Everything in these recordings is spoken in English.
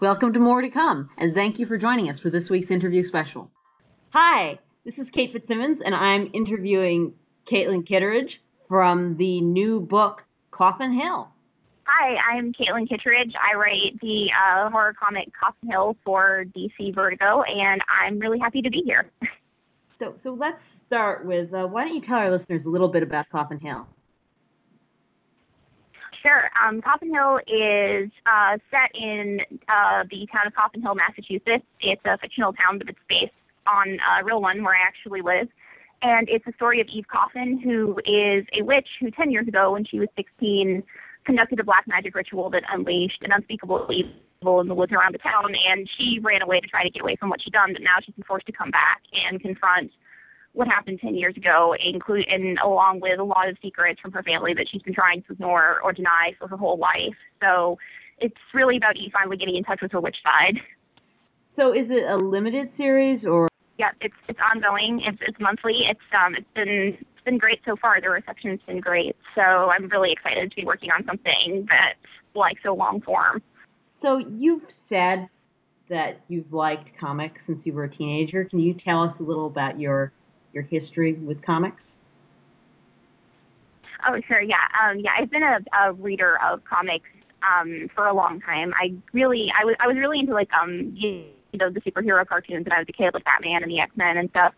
Welcome to More to Come, and thank you for joining us for this week's interview special. Hi, this is Kate Fitzsimmons, and I'm interviewing Caitlin Kittredge from the new book Coffin Hill. Hi, I'm Caitlin Kittredge. I write the uh, horror comic Coffin Hill for DC Vertigo, and I'm really happy to be here. So, so let's start with uh, why don't you tell our listeners a little bit about Coffin Hill? Sure. Um, Coffin Hill is uh, set in uh, the town of Coffin Hill, Massachusetts. It's a fictional town, but it's based on a real one where I actually live. And it's the story of Eve Coffin, who is a witch who 10 years ago, when she was 16, conducted a black magic ritual that unleashed an unspeakable evil in the woods around the town. And she ran away to try to get away from what she'd done, but now she's been forced to come back and confront what happened 10 years ago, include, and along with a lot of secrets from her family that she's been trying to ignore or deny for her whole life. So it's really about Eve finally getting in touch with her witch side. So is it a limited series or? Yeah, it's it's ongoing. It's it's monthly. It's um it's been it's been great so far. The reception's been great. So I'm really excited to be working on something that's like so long form. So you've said that you've liked comics since you were a teenager. Can you tell us a little about your your history with comics? Oh, sure. Yeah. Um, yeah. I've been a, a reader of comics um, for a long time. I really, I was, I was really into like, um, you know, the superhero cartoons when I was a kid, like Batman and the X Men and stuff.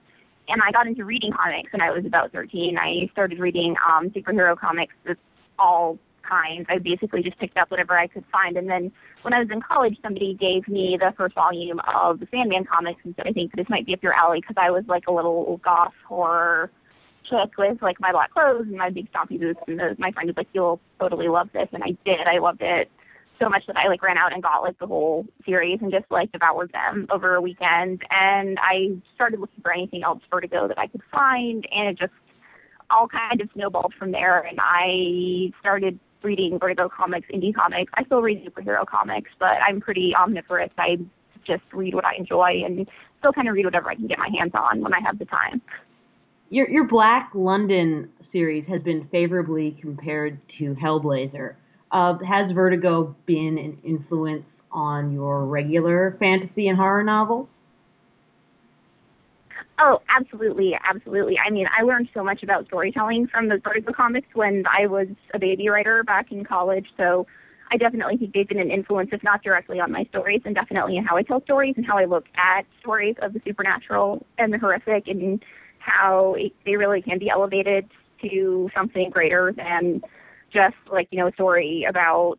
And I got into reading comics when I was about 13. I started reading um, superhero comics of all kinds. I basically just picked up whatever I could find. And then when I was in college, somebody gave me the first volume of the Sandman comics and so I think this might be up your alley because I was like a little goth horror chick with like my black clothes and my big stompy boots. And the, my friend was like, you'll totally love this. And I did. I loved it so much that I like ran out and got like the whole series and just like devoured them over a weekend. And I started looking for anything else Vertigo that I could find, and it just all kind of snowballed from there. And I started reading Vertigo comics, indie comics. I still read superhero comics, but I'm pretty omnivorous. I just read what I enjoy and still kind of read whatever I can get my hands on when I have the time. Your your Black London series has been favorably compared to Hellblazer. Uh, has Vertigo been an influence on your regular fantasy and horror novels? Oh, absolutely, absolutely. I mean, I learned so much about storytelling from the Vertigo comics when I was a baby writer back in college. So I definitely think they've been an influence, if not directly on my stories, and definitely in how I tell stories and how I look at stories of the supernatural and the horrific, and how it, they really can be elevated to something greater than just like you know a story about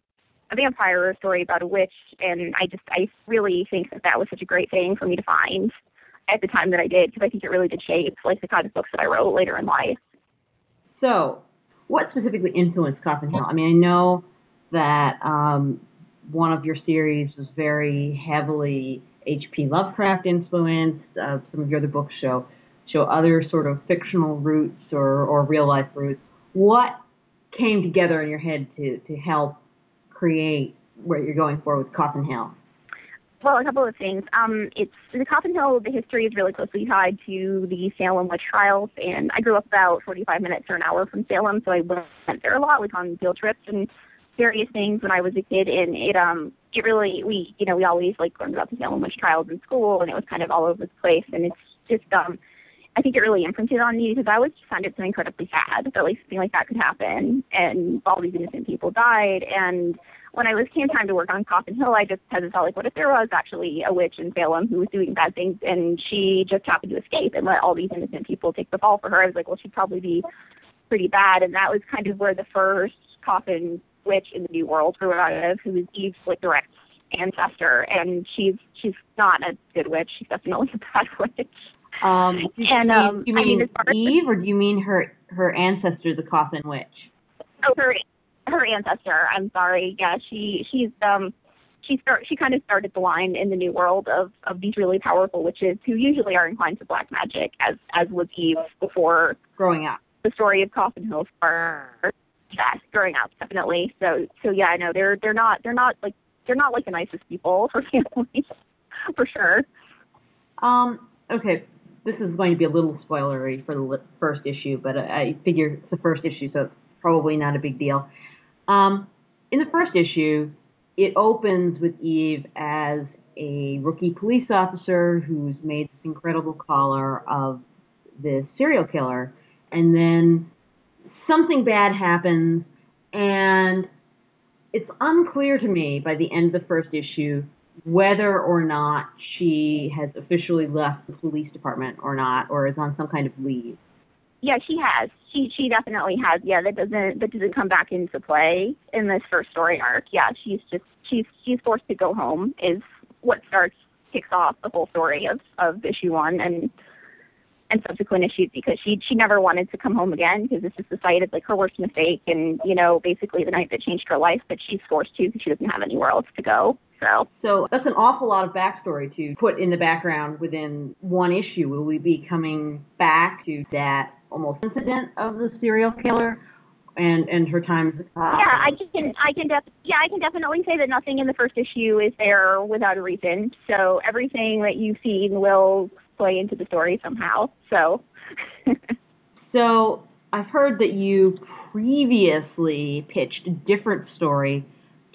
a vampire or a story about a witch. And I just I really think that that was such a great thing for me to find at the time that I did because I think it really did shape like the kind of books that I wrote later in life. So, what specifically influenced Coffin Hill? I mean, I know that um, one of your series was very heavily H.P. Lovecraft influenced. Uh, some of your other books show show other sort of fictional roots or, or real life roots. What came together in your head to to help create what you're going for with Coffin Hill? Well, a couple of things. Um, it's the Coffin Hill. The history is really closely tied to the Salem witch trials, and I grew up about 45 minutes or an hour from Salem, so I went there a lot, on field trips and various things when I was a kid. And it um, it really we you know we always like learned about the Salem witch trials in school, and it was kind of all over the place. And it's just um, I think it really imprinted on me because I always found it so incredibly sad that like something like that could happen, and all these innocent people died, and when I was came time to work on Coffin Hill, I just had this thought like, what if there was actually a witch in Salem who was doing bad things and she just happened to escape and let all these innocent people take the fall for her? I was like, well, she'd probably be pretty bad, and that was kind of where the first coffin witch in the New World grew out of, who was Eve's like direct ancestor, and she's she's not a good witch. She's definitely a bad witch. Um, and um, you mean I mean, Eve, or do you mean her her ancestor, the coffin witch? Oh, her her ancestor. I'm sorry. Yeah, she she's um she start she kind of started the line in the new world of of these really powerful witches who usually are inclined to black magic, as as was Eve before growing up. The story of Coffin Hill for yes, growing up definitely. So so yeah, I know they're they're not they're not like they're not like the nicest people for families for sure. Um. Okay. This is going to be a little spoilery for the first issue, but I figure it's the first issue, so it's probably not a big deal. Um, in the first issue, it opens with Eve as a rookie police officer who's made this incredible collar of this serial killer, and then something bad happens, and it's unclear to me by the end of the first issue whether or not she has officially left the police department or not, or is on some kind of leave. Yeah, she has. She she definitely has. Yeah, that doesn't that doesn't come back into play in this first story arc. Yeah, she's just she's she's forced to go home is what starts kicks off the whole story of of issue one and and subsequent issues because she she never wanted to come home again because this is the site of like her worst mistake and you know basically the night that changed her life but she's forced to because she doesn't have anywhere else to go so so that's an awful lot of backstory to put in the background within one issue will we be coming back to that almost incident of the serial killer and and her times. Uh, yeah, I can I can def- yeah I can definitely say that nothing in the first issue is there without a reason. So everything that you've seen will play into the story somehow. So. so I've heard that you previously pitched a different story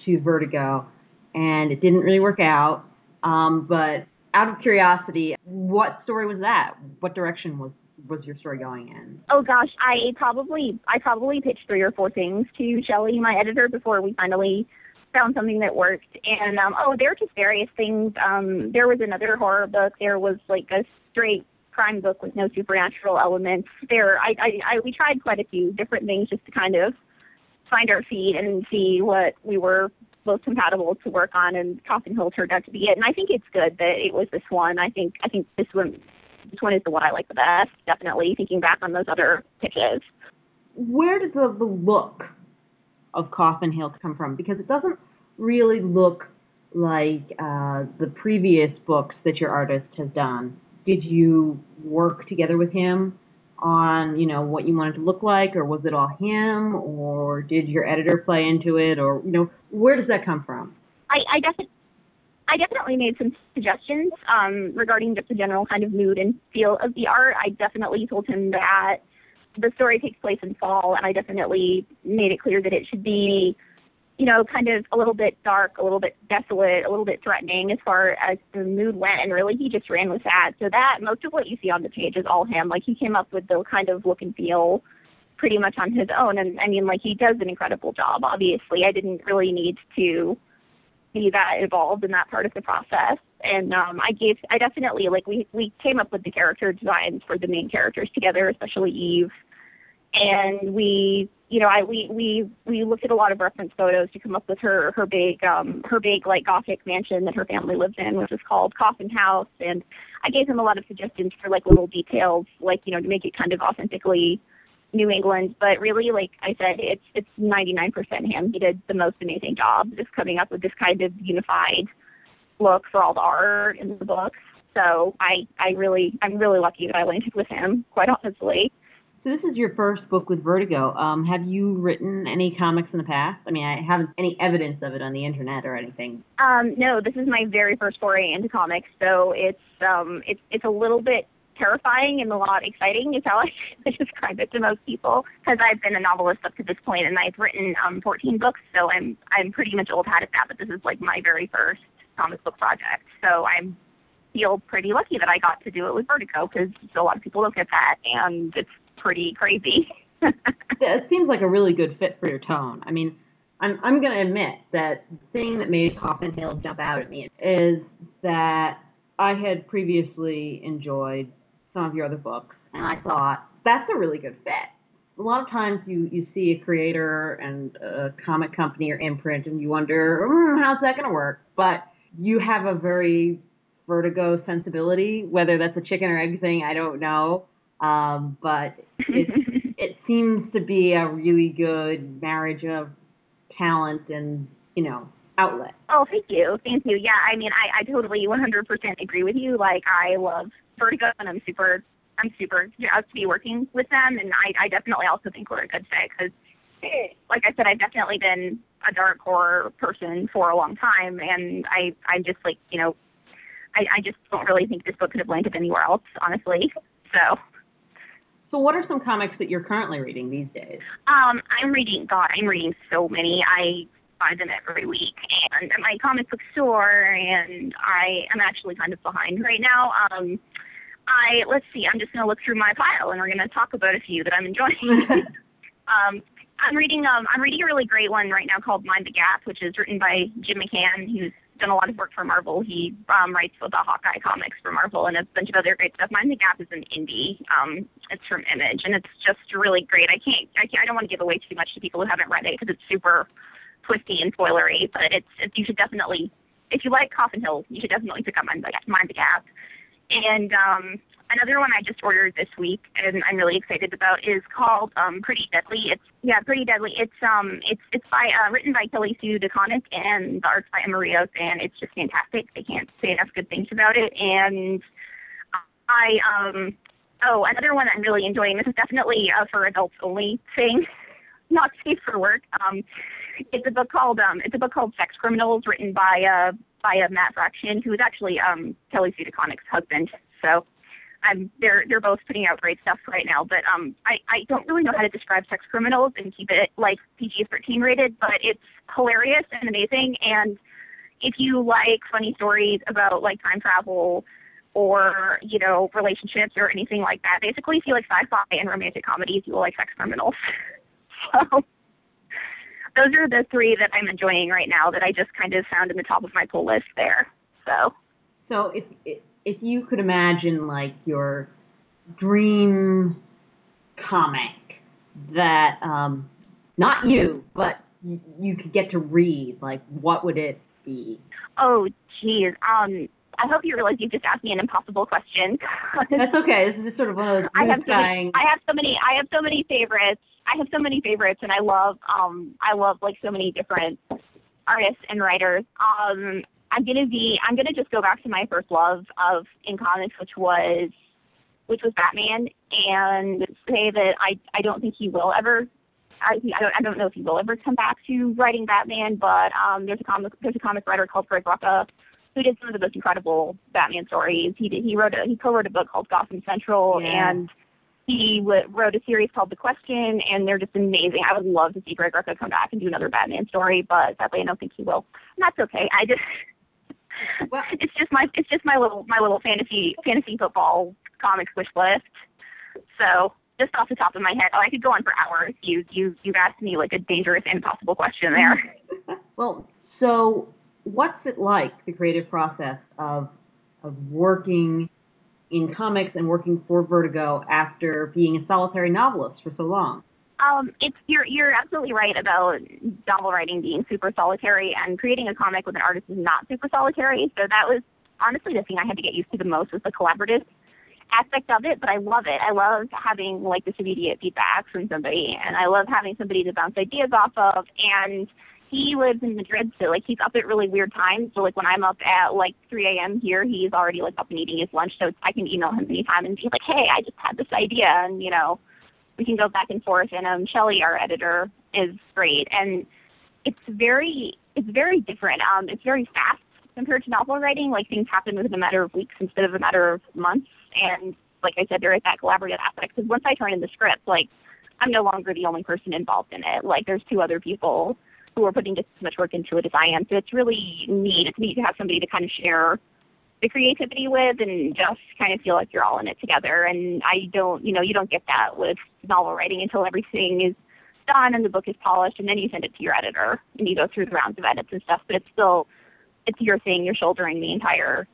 to Vertigo, and it didn't really work out. Um, but out of curiosity, what story was that? What direction was was your story going in? Oh gosh, I probably I probably pitched three or four things to Shelly, my editor, before we finally found something that worked. And um oh, there were just various things. Um there was another horror book. There was like a straight crime book with no supernatural elements. There I I, I we tried quite a few different things just to kind of find our feet and see what we were most compatible to work on and Coffin Hill turned out to be it. And I think it's good that it was this one. I think I think this one this one is the one I like the best, definitely, thinking back on those other pitches. Where did the, the look of Coffin Hill come from? Because it doesn't really look like uh, the previous books that your artist has done. Did you work together with him on, you know, what you wanted to look like, or was it all him, or did your editor play into it, or you know, where does that come from? I, I definitely I definitely made some suggestions um, regarding just the general kind of mood and feel of the art. I definitely told him that the story takes place in fall, and I definitely made it clear that it should be, you know, kind of a little bit dark, a little bit desolate, a little bit threatening as far as the mood went. And really, he just ran with that. So that most of what you see on the page is all him. Like he came up with the kind of look and feel pretty much on his own. And I mean, like he does an incredible job. Obviously, I didn't really need to be that involved in that part of the process. And um, I gave, I definitely like we we came up with the character designs for the main characters together, especially Eve. And we, you know, I we we we looked at a lot of reference photos to come up with her her big um her big like gothic mansion that her family lives in, which is called Coffin House. And I gave him a lot of suggestions for like little details, like you know, to make it kind of authentically New England, but really, like I said, it's it's 99% him. He did the most amazing job just coming up with this kind of unified look for all the art in the books. So I I really I'm really lucky that I landed with him, quite honestly. So this is your first book with Vertigo. Um, have you written any comics in the past? I mean, I haven't any evidence of it on the internet or anything. Um, no, this is my very first foray into comics, so it's um, it's it's a little bit terrifying and a lot exciting is how I describe it to most people because I've been a novelist up to this point and I've written um 14 books so I'm I'm pretty much old hat at that but this is like my very first comic book project so I'm feel pretty lucky that I got to do it with Vertigo because a lot of people don't get that and it's pretty crazy. yeah, it seems like a really good fit for your tone. I mean, I'm I'm gonna admit that the thing that made Coffin Hill jump out at me is that I had previously enjoyed some of your other books, and I thought that's a really good fit. A lot of times you you see a creator and a comic company or imprint, and you wonder mm, how's that going to work. But you have a very vertigo sensibility. Whether that's a chicken or egg thing, I don't know. Um, but it it seems to be a really good marriage of talent and you know outlet. Oh, thank you, thank you. Yeah, I mean, I I totally 100% agree with you. Like, I love Vertigo, and I'm super I'm super jazzed to be working with them, and I I definitely also think we're a good fit because, like I said, I've definitely been a dark horror person for a long time, and I I'm just like you know, I I just don't really think this book could have landed anywhere else, honestly. So. So, what are some comics that you're currently reading these days? Um, I'm reading. God, I'm reading so many. I buy them every week. And at my comic book store, and I am actually kind of behind right now. Um, I let's see. I'm just gonna look through my pile, and we're gonna talk about a few that I'm enjoying. um, I'm reading um I'm reading a really great one right now called Mind the Gap, which is written by Jim McCann, who's done a lot of work for Marvel. He um, writes for the Hawkeye comics for Marvel and a bunch of other great stuff. Mind the Gap is an indie. Um, it's from Image, and it's just really great. I can't I, can't, I don't want to give away too much to people who haven't read it because it's super twisty and spoilery. But it's, it's you should definitely if you like Coffin Hill, you should definitely pick up Mind the, Mind the Gap. And um, another one I just ordered this week and I'm really excited about is called um, Pretty Deadly. It's yeah, Pretty Deadly. It's um it's it's by uh, written by Kelly Sue DeConnick and the art's by Emma Rios and it's just fantastic. I can't say enough good things about it. And I um oh another one I'm really enjoying. This is definitely a for adults only thing, not safe for work. Um, it's a book called um it's a book called Sex Criminals written by uh by Matt Fraction who is actually um Kelly Sue DeConnick's husband. So I'm they're they're both putting out great stuff right now. But um, I I don't really know how to describe Sex Criminals and keep it like PG-13 rated, but it's hilarious and amazing. And if you like funny stories about like time travel or you know relationships or anything like that, basically if you like sci-fi and romantic comedies, you will like Sex Criminals. so those are the three that I'm enjoying right now that I just kind of found in the top of my pull list there. So. So if if you could imagine like your dream comic that um not you but you could get to read like what would it be oh geez um I hope you realize you just asked me an impossible question. That's okay. This is just sort of one of those I have so many, I have so many I have so many favorites. I have so many favorites and I love um I love like so many different artists and writers. Um I'm gonna be I'm gonna just go back to my first love of in comics, which was which was Batman, and say that I I don't think he will ever. I, I don't I don't know if he will ever come back to writing Batman, but um, there's a comic there's a comic writer called Greg Rucka who did some of the most incredible Batman stories. He did he wrote a he co-wrote a book called Gotham Central yeah. and he w- wrote a series called The Question, and they're just amazing. I would love to see Greg Rucka come back and do another Batman story, but sadly, I don't think he will. And that's okay. I just well, it's just my it's just my little my little fantasy fantasy football comics wish list. So just off the top of my head, oh, I could go on for hours. You you you've asked me like a dangerous, impossible question there. well, so what's it like the creative process of of working in comics and working for Vertigo after being a solitary novelist for so long? Um, it's you're you're absolutely right about novel writing being super solitary and creating a comic with an artist is not super solitary. So that was honestly the thing I had to get used to the most was the collaborative aspect of it. But I love it. I love having like this immediate feedback from somebody, and I love having somebody to bounce ideas off of. And he lives in Madrid, so like he's up at really weird times. So like when I'm up at like 3 a.m. here, he's already like up and eating his lunch. So I can email him anytime and be like, hey, I just had this idea, and you know we can go back and forth. And um, Shelly, our editor, is great, and it's very it's very different. Um, it's very fast compared to novel writing. Like things happen within a matter of weeks instead of a matter of months. And like I said, there is that collaborative aspect. Because once I turn in the script, like I'm no longer the only person involved in it. Like there's two other people who are putting just as much work into it as I am. So it's really neat. It's neat to have somebody to kind of share the creativity with and just kind of feel like you're all in it together. And I don't, you know, you don't get that with novel writing until everything is done and the book is polished and then you send it to your editor and you go through the rounds of edits and stuff. But it's still, it's your thing. You're shouldering the entire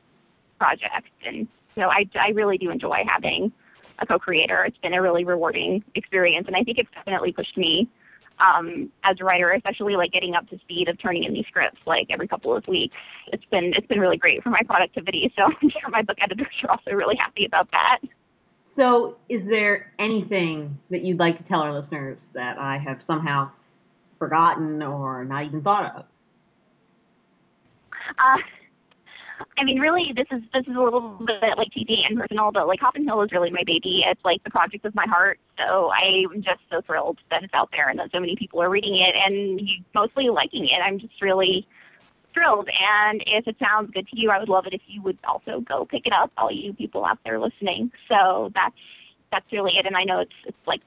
project. And so I, I really do enjoy having a co-creator. It's been a really rewarding experience. And I think it's definitely pushed me um, as a writer, especially like getting up to speed of turning in these scripts like every couple of weeks. It's been it's been really great for my productivity. So I'm sure my book editors are also really happy about that. So, is there anything that you'd like to tell our listeners that I have somehow forgotten or not even thought of? Uh, I mean, really, this is this is a little bit like TV and personal, but like Coffin Hill is really my baby. It's like the project of my heart. So I'm just so thrilled that it's out there and that so many people are reading it and mostly liking it. I'm just really thrilled. And if it sounds good to you, I would love it if you would also go pick it up. All you people out there listening. So that's that's really it. And I know it's it's like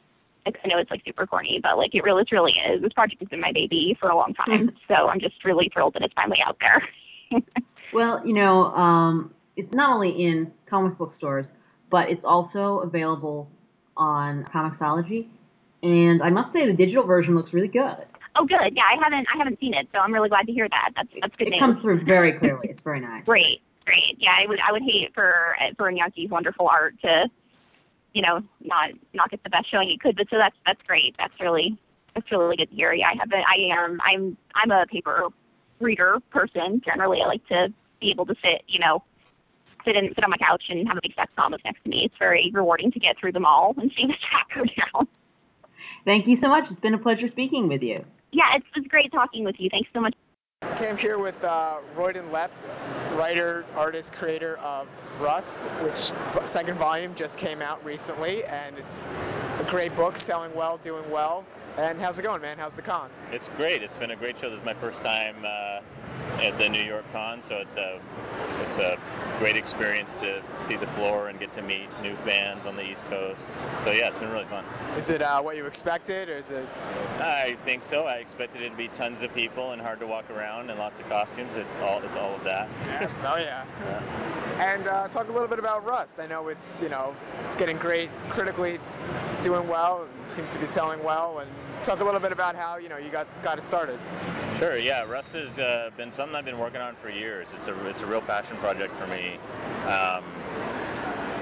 I know it's like super corny, but like it really, it really is. This project has been my baby for a long time, hmm. so I'm just really thrilled that it's finally out there. well, you know, um, it's not only in comic book stores, but it's also available on Comixology. And I must say, the digital version looks really good. Oh, good. Yeah, I haven't I haven't seen it, so I'm really glad to hear that. That's that's good it news. It comes through very clearly. It's very nice. Great, great. Yeah, I would I would hate for for Iñaki's wonderful art to, you know, not not get the best showing it could. But so that's that's great. That's really that's really good to hear. Yeah, I have been I am I'm I'm a paper reader person generally. I like to be able to sit, you know, sit and sit on my couch and have a big stack of next to me. It's very rewarding to get through them all and see the stack go down. Thank you so much. It's been a pleasure speaking with you. Yeah, it was great talking with you. Thanks so much. Okay, I'm here with uh, Royden Lepp, writer, artist, creator of Rust, which second volume just came out recently, and it's a great book, selling well, doing well. And how's it going, man? How's the con? It's great. It's been a great show. This is my first time uh, at the New York Con, so it's a it's a great experience to see the floor and get to meet new fans on the East Coast. So yeah, it's been really fun. Is it uh, what you expected, or is it? I think so. I expected it to be tons of people and hard to walk around and lots of costumes. It's all it's all of that. Yeah. Oh yeah. yeah. And uh, talk a little bit about Rust. I know it's you know it's getting great critically. It's doing well. Seems to be selling well. And talk a little bit about how you know you got got it started. Sure. Yeah. Rust has uh, been something I've been working on for years. It's a it's a real passion project for me. Um,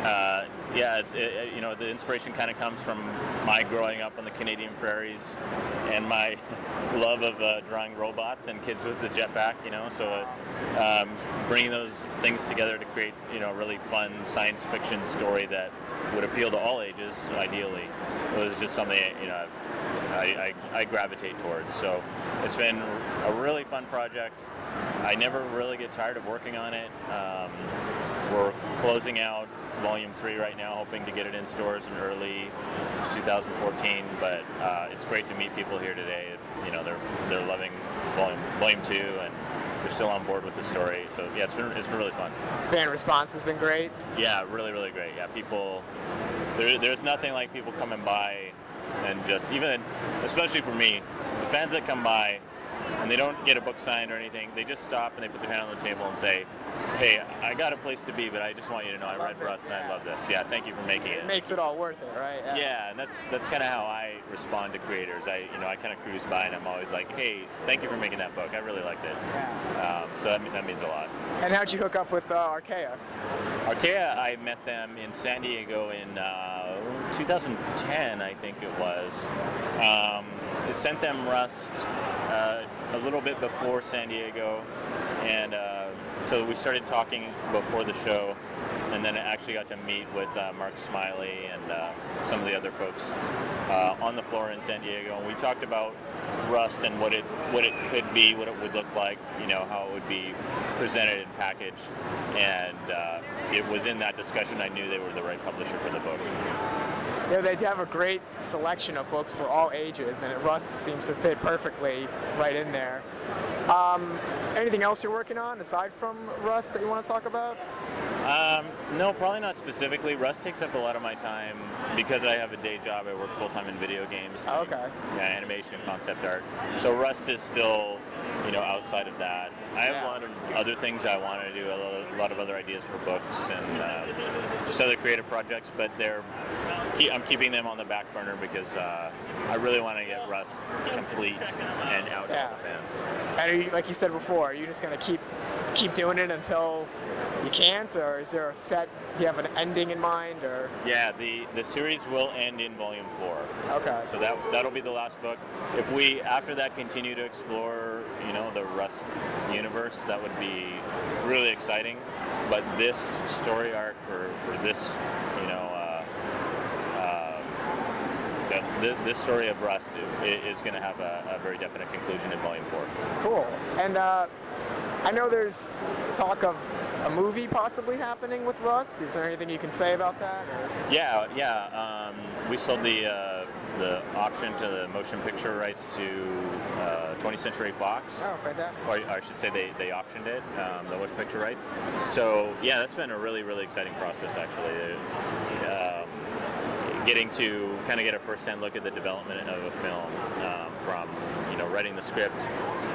uh, yeah, it, you know, the inspiration kind of comes from my growing up on the Canadian prairies and my love of uh, drawing robots and kids with the jetpack, you know. So um, bringing those things together to create, you know, a really fun science fiction story that would appeal to all ages, ideally, was just something, you know, I, I, I gravitate towards. So it's been a really fun project. I never really get tired of working on it. Um, we're closing out volume three right now, hoping to get it in stores in early 2014. But uh, it's great to meet people here today. You know, they're they're loving volume volume two, and they're still on board with the story. So yeah, it's been it's been really fun. Fan response has been great. Yeah, really really great. Yeah, people. There, there's nothing like people coming by and just even especially for me, the fans that come by and they don't get a book signed or anything. They just stop and they put their hand on the table and say, "Hey, I got a place to be, but I just want you to know I, I read Rust yeah. and I love this. Yeah, thank you for making it." It makes it all worth it, right? Yeah, yeah and that's that's kind of how I respond to creators. I you know I kind of cruise by and I'm always like, "Hey, thank you for making that book. I really liked it." Yeah. Um, so that that means a lot. And how'd you hook up with uh, Archaia? Archaia, I met them in San Diego in uh, 2010, I think it was. Um, sent them Rust. Uh, a little bit before San Diego, and uh, so we started talking before the show, and then I actually got to meet with uh, Mark Smylie and uh, some of the other folks uh, on the floor in San Diego, and we talked about Rust and what it what it could be, what it would look like, you know, how it would be presented and packaged, and uh, it was in that discussion I knew they were the right publisher for the book. Yeah, they have a great selection of books for all ages, and Rust seems to fit perfectly right in there. Um, anything else you're working on aside from Rust that you want to talk about? Um, no, probably not specifically. Rust takes up a lot of my time because I have a day job. I work full time in video games. Oh, okay. Yeah, animation, concept art. So Rust is still, you know, outside of that. I have yeah. a lot of other things I want to do. A lot of other ideas for books and uh, just other creative projects, but they're I'm keeping them on the back burner because uh, I really want to get Rust complete and out yeah. to the fans. And you, like you said before, are you just going to keep keep doing it until you can't, or is there a set? Do you have an ending in mind, or? Yeah, the the series will end in volume four. Okay. So that that'll be the last book. If we after that continue to explore, you know, the Rust universe, that would be really exciting. But this story arc for for this, you know. Uh, this, this story of Rust is, is going to have a, a, very definite conclusion in Volume 4. Cool. And uh, I know there's talk of a movie possibly happening with Rust. Is there anything you can say about that? Or? Yeah, yeah. Um, we sold the uh, the option to the motion picture rights to uh, 20th Century Fox. Oh, fantastic. Or I should say they, they auctioned it, um, the motion picture rights. So yeah, that's been a really really exciting process actually. Um, getting to kind of get a first-hand look at the development of a film, um, from you know writing the script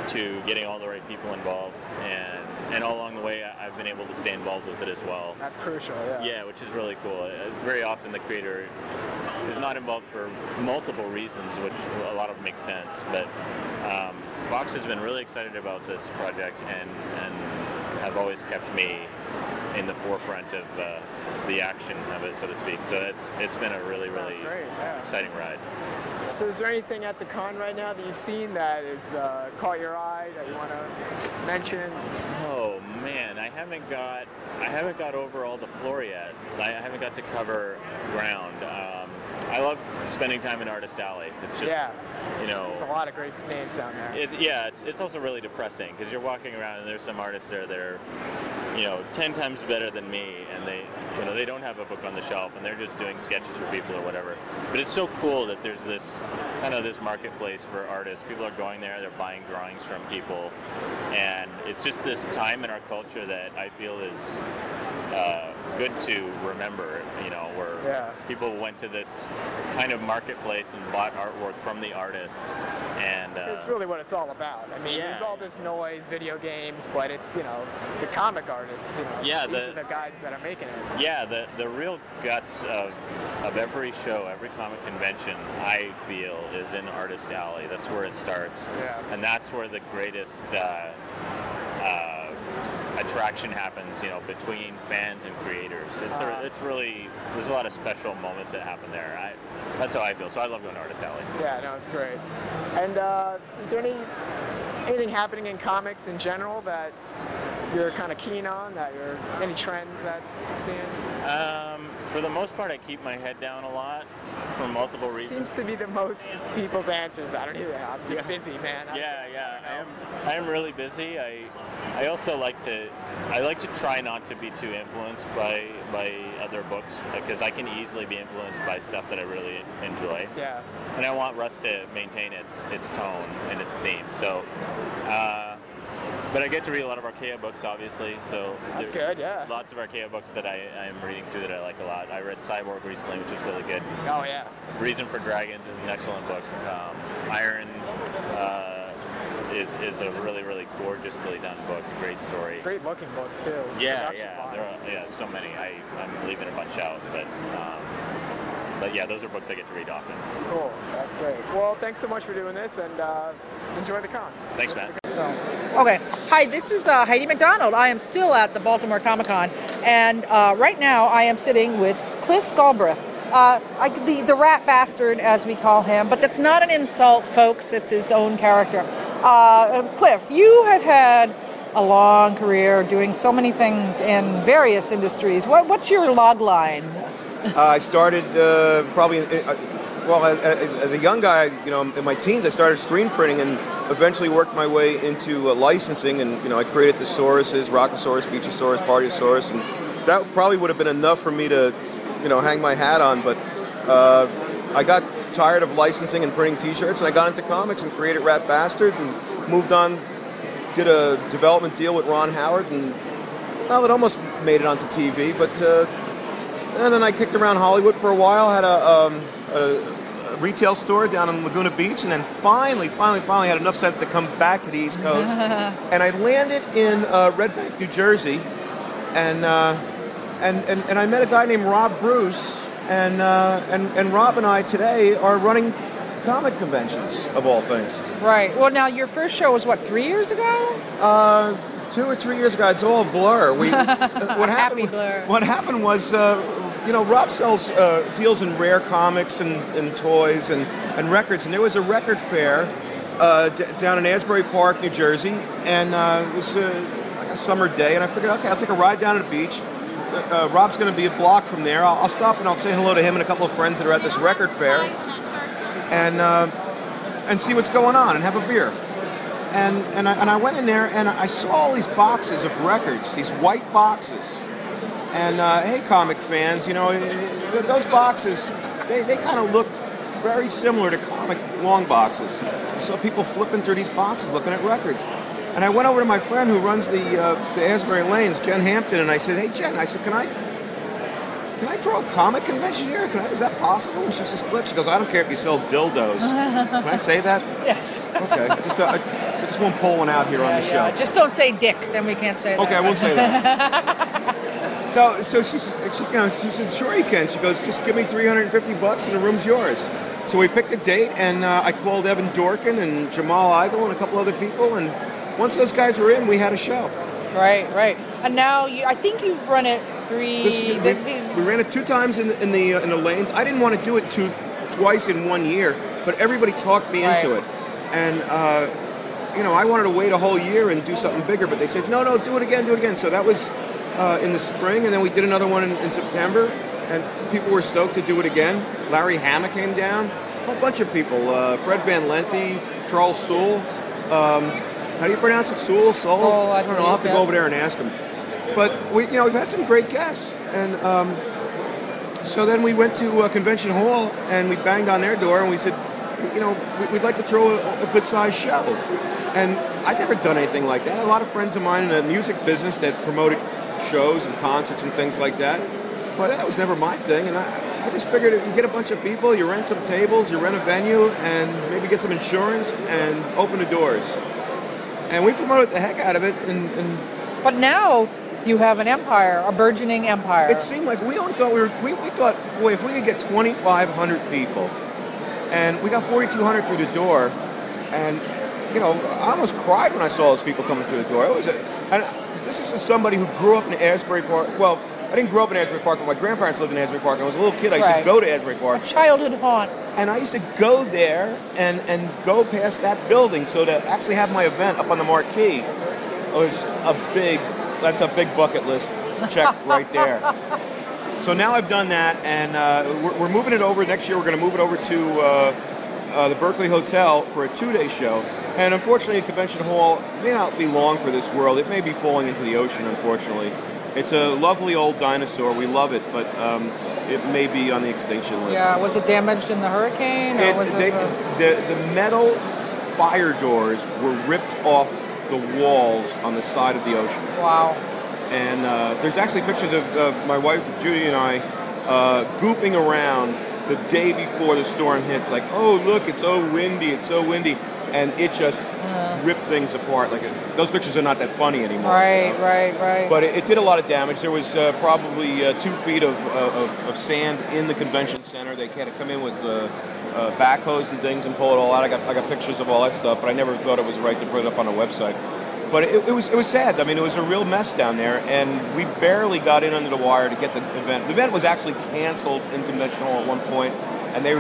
to getting all the right people involved, and and all along the way, I've been able to stay involved with it as well. That's crucial. Yeah. Yeah, which is really cool. Uh, Very often the creator is not involved for multiple reasons, which a lot of them make sense. But um, Fox has been really excited about this project and and have always kept me in the forefront of uh, the action of it, so to speak. So it's it's been a really Sounds really great. Yeah. exciting ride. So is there anything at the con right now that you've seen that has uh, caught your eye that you want to mention? Oh man, I haven't got I haven't got over all the floor yet. I I haven't got to cover ground. Um, I love spending time in Artist Alley. It's just yeah. you know There's a lot of great names down there. It's, yeah, it's, it's also really depressing because you're walking around and there's some artists there that are, you know, ten times better than me, and they, you know, they don't have a book on the shelf and they're just doing sketches for people or whatever. But it's so cool that there's this kind of this marketplace for artists. People are going there, they're buying drawings from people, and it's just this time in our culture that I feel is uh, good to remember. You know, where Yeah. people went to this kind of marketplace and bought artwork from the artist, and uh, It's really what it's all about. I mean, there's all this noise, video games, but it's you know the comic artists. You know, Yeah, these the- are the guys that are making it. Yeah, the the real guts of of every show, every comic convention, I feel, is in Artist Alley. That's where it starts, Yeah. and that's where the greatest uh, attraction happens. You know, between fans and creators. It's Uh. a, it's really there's a lot of special moments that happen there. I that's how I feel. So I love going to Artist Alley. Yeah, no, it's great. And uh, is there any anything happening in comics in general that you're kind of keen on? That you're any trends that you're seeing? Um, for the most part, I keep my head down a lot for multiple reasons. Seems to be the most people's answers. I don't either. I'm just Yeah. busy, man. I- yeah, I yeah. I know. am. I am really busy. I, I also like to. I like to try not to be too influenced by by other books because I can easily be influenced by stuff that I really enjoy, Yeah. and I want Rust to maintain its its tone and its theme. So. Uh, but I get to read a lot of Archaia books, obviously. So That's good. Yeah. Lots of Archaia books that I, I am reading through that I like a lot. I read Cyborg recently, which is really good. Oh yeah. Reason for Dragons is an excellent book. Um, Iron uh, is is a really really gorgeously done book. Great story. Great looking books too. Yeah, yeah, there are, yeah, so many. I I'm leaving a bunch out, but um, but yeah, those are books I get to read often. Cool. That's great. Well, thanks so much for doing this, and uh, enjoy the con. Thanks, man. So, okay. Hi, this is uh, Heidi MacDonald. I am still at the Baltimore Comic Con, and uh, right now I am sitting with Cliff Galbraith. Uh, I, the, the rat bastard, as we call him, but that's not an insult, folks. It's his own character. Uh, Cliff, you have had a long career doing so many things in various industries. What, what's your log line? Uh, I started uh, probably, uh, well, as, as a young guy, you know, in my teens, I started screen printing and eventually worked my way into uh, licensing. And you know, I created Thesauruses, Rockosaurus, Beachosaurus, Partiosaurus, and that probably would have been enough for me to, you know, hang my hat on. But uh, I got tired of licensing and printing T-shirts, and I got into comics and created Rat Bastard and moved on. Did a development deal with Ron Howard, and well, it almost made it onto TV, but. Uh, and then I kicked around Hollywood for a while, had a, um, a, a retail store down in Laguna Beach, and then finally, finally, finally had enough sense to come back to the East Coast. and I landed in uh, Red Bank, New Jersey, and, uh, and, and, and I met a guy named Rob Bruce, and, uh, and, and Rob and I today are running comic conventions, of all things. Right. Well, now your first show was what three years ago? Uh, two or three years ago, it's all a blur. We, what happened? Blur. What happened was, uh, you know, Rob sells uh, deals in rare comics and, and toys and, and records, and there was a record fair uh, d- down in Asbury Park, New Jersey, and uh, it was uh, like a summer day, and I figured, okay, I'll take a ride down to the beach. Uh, Rob's going to be a block from there. I'll, I'll stop and I'll say hello to him and a couple of friends that are at this record fair, and uh, and see what's going on and have a beer and and I, and I went in there and I saw all these boxes of records, these white boxes. And uh, hey, comic fans, you know eh, those boxes, they, they kind of looked very similar to comic long boxes. I saw people flipping through these boxes looking at records. And I went over to my friend who runs the uh, the Asbury Lanes, Jen Hampton, and I said, hey Jen, I said, can I can I throw a comic convention here? Can I, is that possible? And she says, Cliff, she goes, I don't care if you sell dildos. Can I say that? Yes. Okay. Just, uh, I, I just won't pull one out here on the yeah. show. Just don't say dick, then we can't say that. Okay, I won't say that. So, so she says, she, you know, she says, sure you can. She goes, just give me 350 bucks and the room's yours. So we picked a date, and uh, I called Evan Dorkin and Jamal Igle and a couple other people, and once those guys were in, we had a show. Right, right. And now you, I think you've run it three. This- the- we, we ran it two times in the in the, uh, in the lanes. I didn't want to do it two twice in one year, but everybody talked me into it, and uh, you know I wanted to wait a whole year and do something bigger, but they said no, no, do it again, do it again. So that was uh, in the spring, and then we did another one in, in September, and people were stoked to do it again. Larry Hama came down, a whole bunch of people. Uh, Fred Van Lente, Charles Soule. Um, how do you pronounce it? Sewell, Sewell? Sewell, I don't know. I'll have to go over there and ask him. But we, you know, we've had some great guests, and um, so then we went to uh, Convention Hall and we banged on their door and we said, you know, we- we'd like to throw a, a good-sized show. And I'd never done anything like that. A lot of friends of mine in the music business that promoted shows and concerts and things like that. But that was never my thing. And I, I just figured if you get a bunch of people, you rent some tables, you rent a venue, and maybe get some insurance and open the doors. And we promoted the heck out of it. And, and but now you have an empire, a burgeoning empire. It seemed like we only thought we were. We, we thought, boy, if we could get 2,500 people, and we got 4,200 through the door, and you know, I almost cried when I saw those people coming through the door. It was, a, and this is somebody who grew up in Asbury Park. Well, I didn't grow up in Asbury Park, but my grandparents lived in Asbury Park. And I was a little kid. I used Right. to go to Asbury Park, a childhood haunt. and I used to go there and and go past that building. So to actually have my event up on the marquee was a big. That's a big bucket list check right there. So now I've done that, and uh, we're, we're moving it over. Next year, we're going to move it over to uh, uh, the Berkeley Hotel for a two-day show. And unfortunately, Convention Hall may not be long for this world. It may be falling into the ocean. Unfortunately, it's a lovely old dinosaur. We love it, but um, it may be on the extinction list. Yeah, was it damaged in the hurricane, or It- was it? they- the, the metal fire doors were ripped off the walls on the side of the ocean. wow. And uh, there's actually pictures of, of my wife Judy and I uh, goofing around the day before the storm hits. Like, oh look, it's so windy, it's so windy, and it just ripped things apart. Like it, those pictures are not that funny anymore. you Right, know? right, right. But it, it did a lot of damage. There was uh, probably uh, two feet of, uh, of, of sand in the convention center. They had to come in with uh, uh, backhoes and things and pull it all out. I got I got pictures of all that stuff, but I never thought it was right to put it up on a website. But it, it was it was sad. I mean, it was a real mess down there, and we barely got in under the wire to get the event. The event was actually canceled in Convention Hall at one point, and they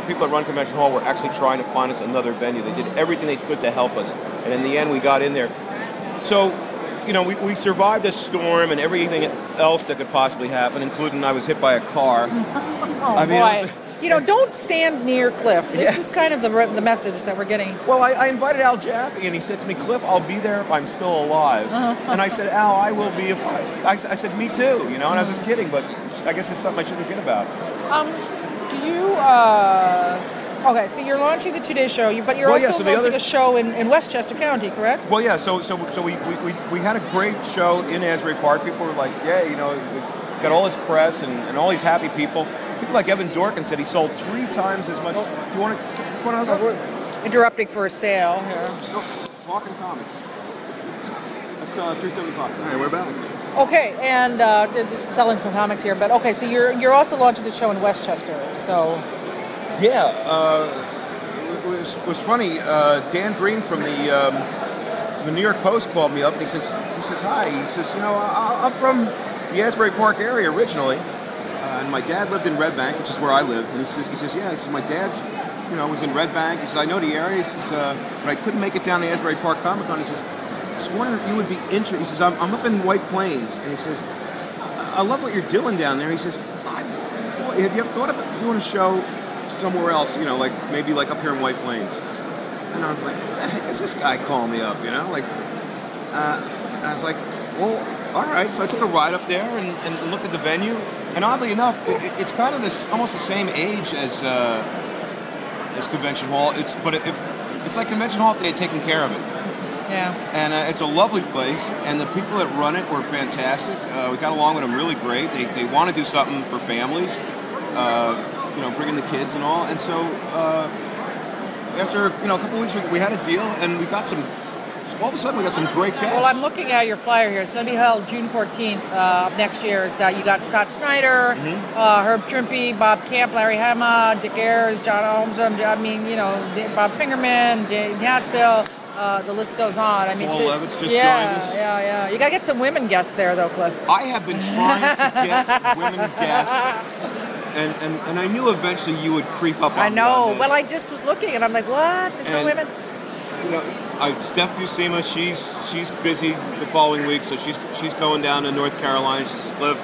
the people that run Convention Hall were actually trying to find us another venue. They did everything they could to help us, and in the end, we got in there. So, you know, we, we survived a storm and everything else that could possibly happen, including I was hit by a car. oh I mean, boy. was- you know, don't stand near Cliff. This Yeah. is kind of the the message that we're getting. Well, I, I invited Al Jaffee, and he said to me, Cliff, I'll be there if I'm still alive. Uh-huh. And I said, Al, I will be if I, I. I said, me too, you know, and I was just kidding, but I guess it's something I shouldn't kid about. Um, do you? Uh, okay, so you're launching the two-day show, but you're Well, also yeah, so launching other- a show in, in Westchester County, correct? Well, yeah, so so so we, we, we, we had a great show in Asbury Park. People were like, yeah, you know, we got all this press and, and all these happy people. People like Evan Dorkin said he sold three times as much. Do you want to? You Want to? Oh, interrupting for a sale here. Talking comics. That's uh, 375. All right, we're back. Okay, and uh, just selling some comics here, but okay, so you're you're also launching the show in Westchester. So Yeah, uh, it was it was funny. Uh, Dan Green from the um, the New York Post called me up and he says he says hi. He says you know I, I'm from the Asbury Park area originally, uh, and my dad lived in Red Bank, which is where I live. And he says he says yeah. He says my dad's you know was in Red Bank. He says I know the area. He says uh, but I couldn't make it down to Asbury Park Comic Con. He says was wondering if you would be interested. He says I'm, I'm up in White Plains, and he says I, I love what you're doing down there. He says have you ever thought about doing a show somewhere else, you know, like maybe like up here in White Plains. And I was like, the heck is this guy calling me up, you know? Like, uh, and I was like, well, all right. So I took a ride up there and, and looked at the venue. And oddly enough, it- it's kind of this almost the same age as uh, as Convention Hall. It's but it, it, it's like Convention Hall if they had taken care of it. Yeah. and uh, it's a lovely place. And the people that run it were fantastic. Uh, we got along with them really great. They, they want to do something for families, uh, you know, bringing the kids and all. And so uh, after you know a couple of weeks, we, we had a deal, and we got some. All of a sudden, we got some great guests. Well, I'm looking at your flyer here. It's going to be held June 14th uh, next year. It's got you got Scott Snyder, Mhm. uh, Herb Trimpe, Bob Camp, Larry Hama, Dick Ayers, John Holmes. I mean, you know, Bob Fingerman, Jay Haspel. Uh, the list goes on. I mean, Paul so- Levitz just yeah, joined us. Yeah, yeah. You got to get some women guests there, though, Cliff. I have been trying to get women guests, and, and, and I knew eventually you would creep up on me. I know. Well, I just was looking, and I'm like, what? There's no women. you know, I, Steph Buscema, she's she's busy the following week, so she's she's going down to North Carolina. She says, Cliff,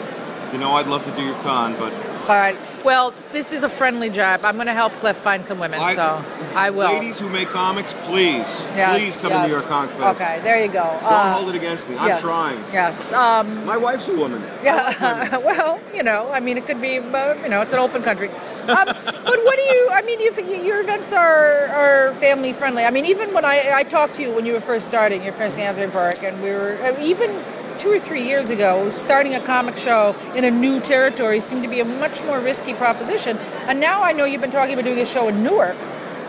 you know, I'd love to do your con, but All right. Well, this is a friendly job. I'm going to help Cliff find some women, I- so I will. ladies who make comics, please, Yes, please come yes. to New York Con Fest. Okay, there you go. Don't Uh, hold it against me. I'm yes, trying. Yes. Um, My wife's a woman. yeah. well, you know, I mean, it could be, uh, you know, it's an open country. Um, but what do you? I mean, you've, your events are are family friendly. I mean, even when I I talked to you when you were first starting your first Amsterdam Park, and we were uh, even two or three years ago, starting a comic show in a new territory seemed to be a much more risky proposition. And now I know you've been talking about doing a show in Newark.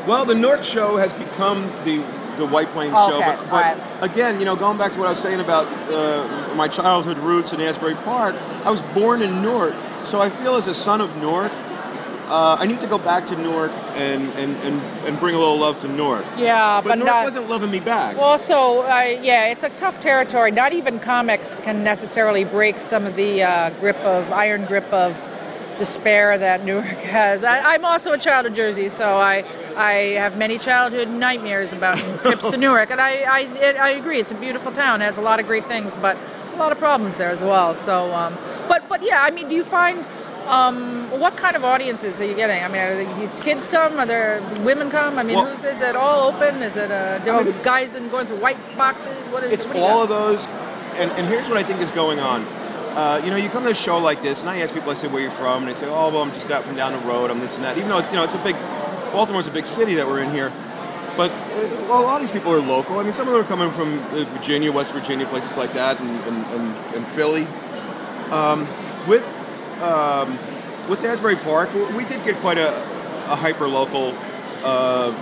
Well, the North Show has become the the White Plains show, Okay, but, but alright. again, you know, going back to what I was saying about uh, my childhood roots in Asbury Park, I was born in Newark, so I feel as a son of Newark, uh, I need to go back to Newark and, and, and, and bring a little love to Newark. Yeah, But, but, Newark not. wasn't loving me back. Well, so uh, yeah, it's a tough territory. Not even comics can necessarily break some of the uh, grip of iron grip of despair that Newark has. I, I'm also a child of Jersey, so I I have many childhood nightmares about trips to Newark, and I I, it, I agree. It's a beautiful town, it has a lot of great things, but a lot of problems there as well. So, um, but but yeah, I mean, do you find um, what kind of audiences are you getting? I mean, are the kids come? Are there women come? I mean, Well- who's, is it all open? Is it uh, I mean- guys in going through white boxes? What is It's what do all of those, and, and here's what I think is going on. Uh, you know, you come to a show like this, and I ask people, I say, where you from? And they say, oh, well, I'm just out from down the road, I'm this and that. Even though, you know, it's a big, Baltimore's a big city that we're in here. But uh, well, a lot of these people are local. I mean, some of them are coming from uh, Virginia, West Virginia, places like that, and, and, and, and Philly. Um, with um, with Asbury Park, we did get quite a, a hyper local. Uh,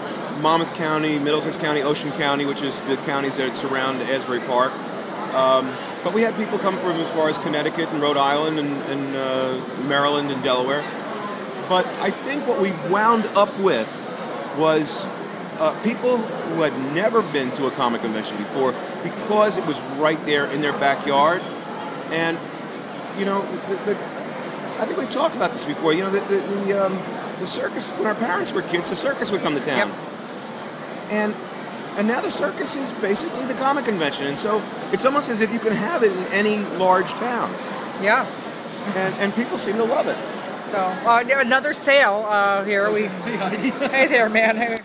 Monmouth County, Middlesex County, Ocean County, which is the counties that surround Asbury Park. Um, but we had people come from as far as Connecticut and Rhode Island and, and uh, Maryland and Delaware. But I think what we wound up with was uh, people who had never been to a comic convention before because it was right there in their backyard. And, you know, the, the, I think we've talked about this before. You know, the, the, the, um, the circus, when our parents were kids, the circus would come to town. And and now the circus is basically the comic convention. And so it's almost as if you can have it in any large town. Yeah. And, and people seem to love it. So uh, another sale uh, here. We. Hey Heidi, Hey there, man. Hey.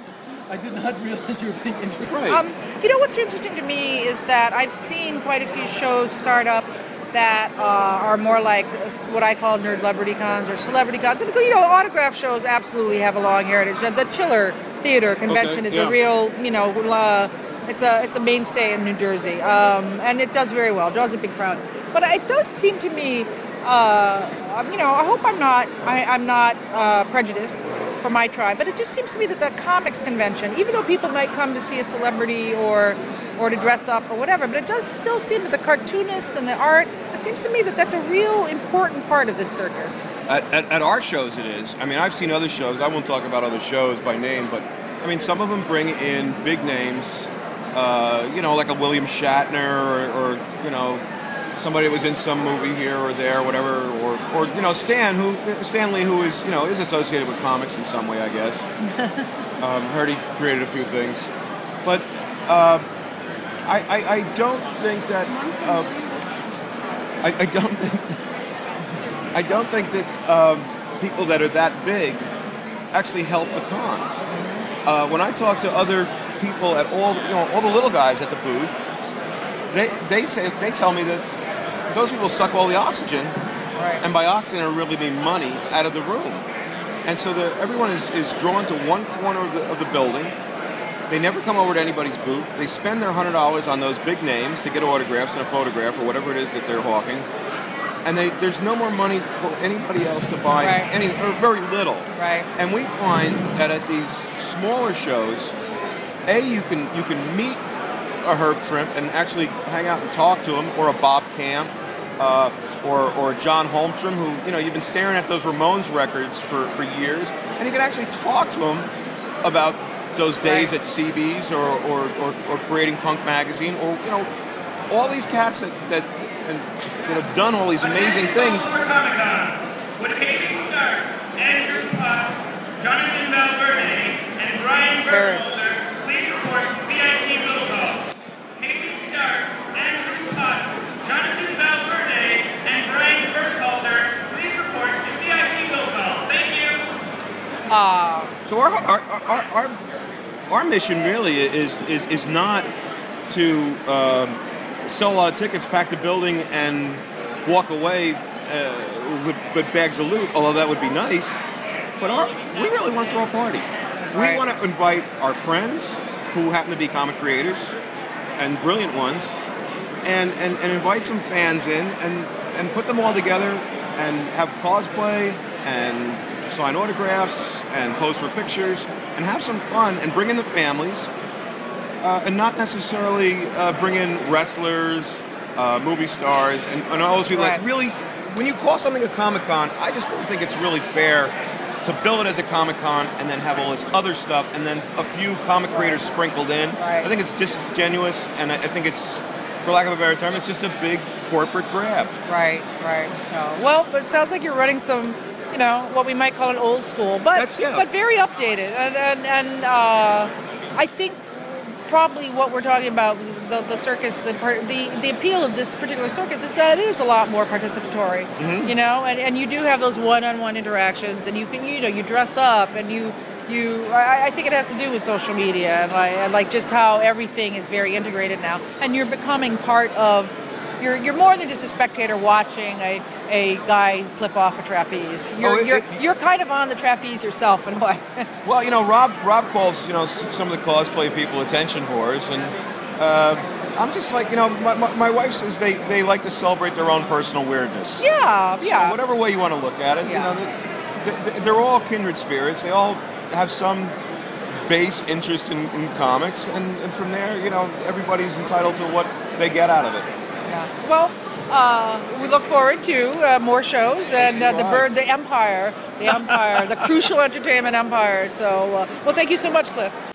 I did not realize you were being interviewed. Right. Um, you know what's interesting to me is that I've seen quite a few shows start up that uh, are more like what I call nerd celebrity cons or celebrity cons. And, you know, autograph shows absolutely have a long heritage. The Chiller Theater Convention Okay, is yeah. a real, you know, uh, it's a it's a mainstay in New Jersey, um, and it does very well. Draws a big crowd. But it does seem to me, uh, um, you know, I hope I'm not I, I'm not uh, prejudiced for my tribe, but it just seems to me that the comics convention, even though people might come to see a celebrity or or to dress up or whatever, but it does still seem that the cartoonists and the art, it seems to me that that's a real important part of this circus. At, at, at our shows, it is. I mean, I've seen other shows. I won't talk about other shows by name, but I mean, some of them bring in big names, uh, you know, like a William Shatner or, or you know, somebody was in some movie here or there, whatever, or, or you know, Stan, who Stanley, who is you know is associated with comics in some way, I guess. um, heard he created a few things, but uh, I, I I don't think that. Uh, I, I don't think. I don't think that um, people that are that big actually help a con. Uh, when I talk to other people at all, you know, all the little guys at the booth, they they say they tell me that those people suck all the oxygen, Right. and by oxygen I really mean money out of the room. And so the, everyone is, is drawn to one corner of the, of the building, they never come over to anybody's booth. They spend their hundred dollars on those big names to get autographs and a photograph or whatever it is that they're hawking, and they, there's no more money for anybody else to buy Right. any or very little. Right. And we find that at these smaller shows, a you can you can meet a Herb Trimpe and actually hang out and talk to him, or a Bob Camp, uh, or or John Holmstrom, who you know you've been staring at those Ramones records for for years, and you can actually talk to him about those days Right. at CB's or or, or or creating Punk magazine, or you know all these cats that that and, you know done all these amazing things. Baltimore Comic Con with Haley Stark, Andrew Potts, Jonathan Valverde, and Brian Burkholder. Please report to VIP Will Call. Haley Stark, Andrew Potts, Jonathan Valverde, and Brian Burkholder. Please report to VIP Will Call. Thank you. Uh, So our our, our, our, our mission really is is, is not to um, sell a lot of tickets, pack the building, and walk away uh, with, with bags of loot. Although that would be nice, but our, we really want to throw a party. We Right. want to invite our friends who happen to be comic creators and brilliant ones, and, and, and invite some fans in and, and put them all together and have cosplay and sign autographs and pose for pictures and have some fun and bring in the families uh, and not necessarily uh, bring in wrestlers, uh, movie stars, and, and all those people. Like really, when you call something a Comic Con, I just don't think it's really fair to bill it as a Comic Con and then have all this other stuff and then a few comic creators sprinkled in. Right. I think it's disingenuous, and I, I think it's, for lack of a better term, it's just a big corporate grab. Right, right. So, well, but it sounds like you're running some, you know, what we might call an old school, but yeah. but very updated. And and and uh, I think probably what we're talking about the, the circus, the part- the the appeal of this particular circus is that it is a lot more participatory. Mhm. You know, and, and you do have those one-on-one interactions, and you can you know you dress up and you. You, I, I think it has to do with social media and like, and like just how everything is very integrated now, and you're becoming part of you're you're more than just a spectator watching a, a guy flip off a trapeze. You're Oh, it- you're it- you're kind of on the trapeze yourself in a way. Well, you know, Rob Rob calls you know some of the cosplay people attention whores, and uh, I'm just like you know, my, my, my wife says they, they like to celebrate their own personal weirdness. yeah, So yeah. whatever way you want to look at it, Yeah. you know, they, they, they're all kindred spirits. They all have some base interest in, in comics, and, and from there, you know, everybody's entitled to what they get out of it. Yeah. Well, uh, we look forward to uh, more shows and uh, the bird, the empire, the empire, the crucial entertainment empire. So, uh, well, thank you so much, Cliff.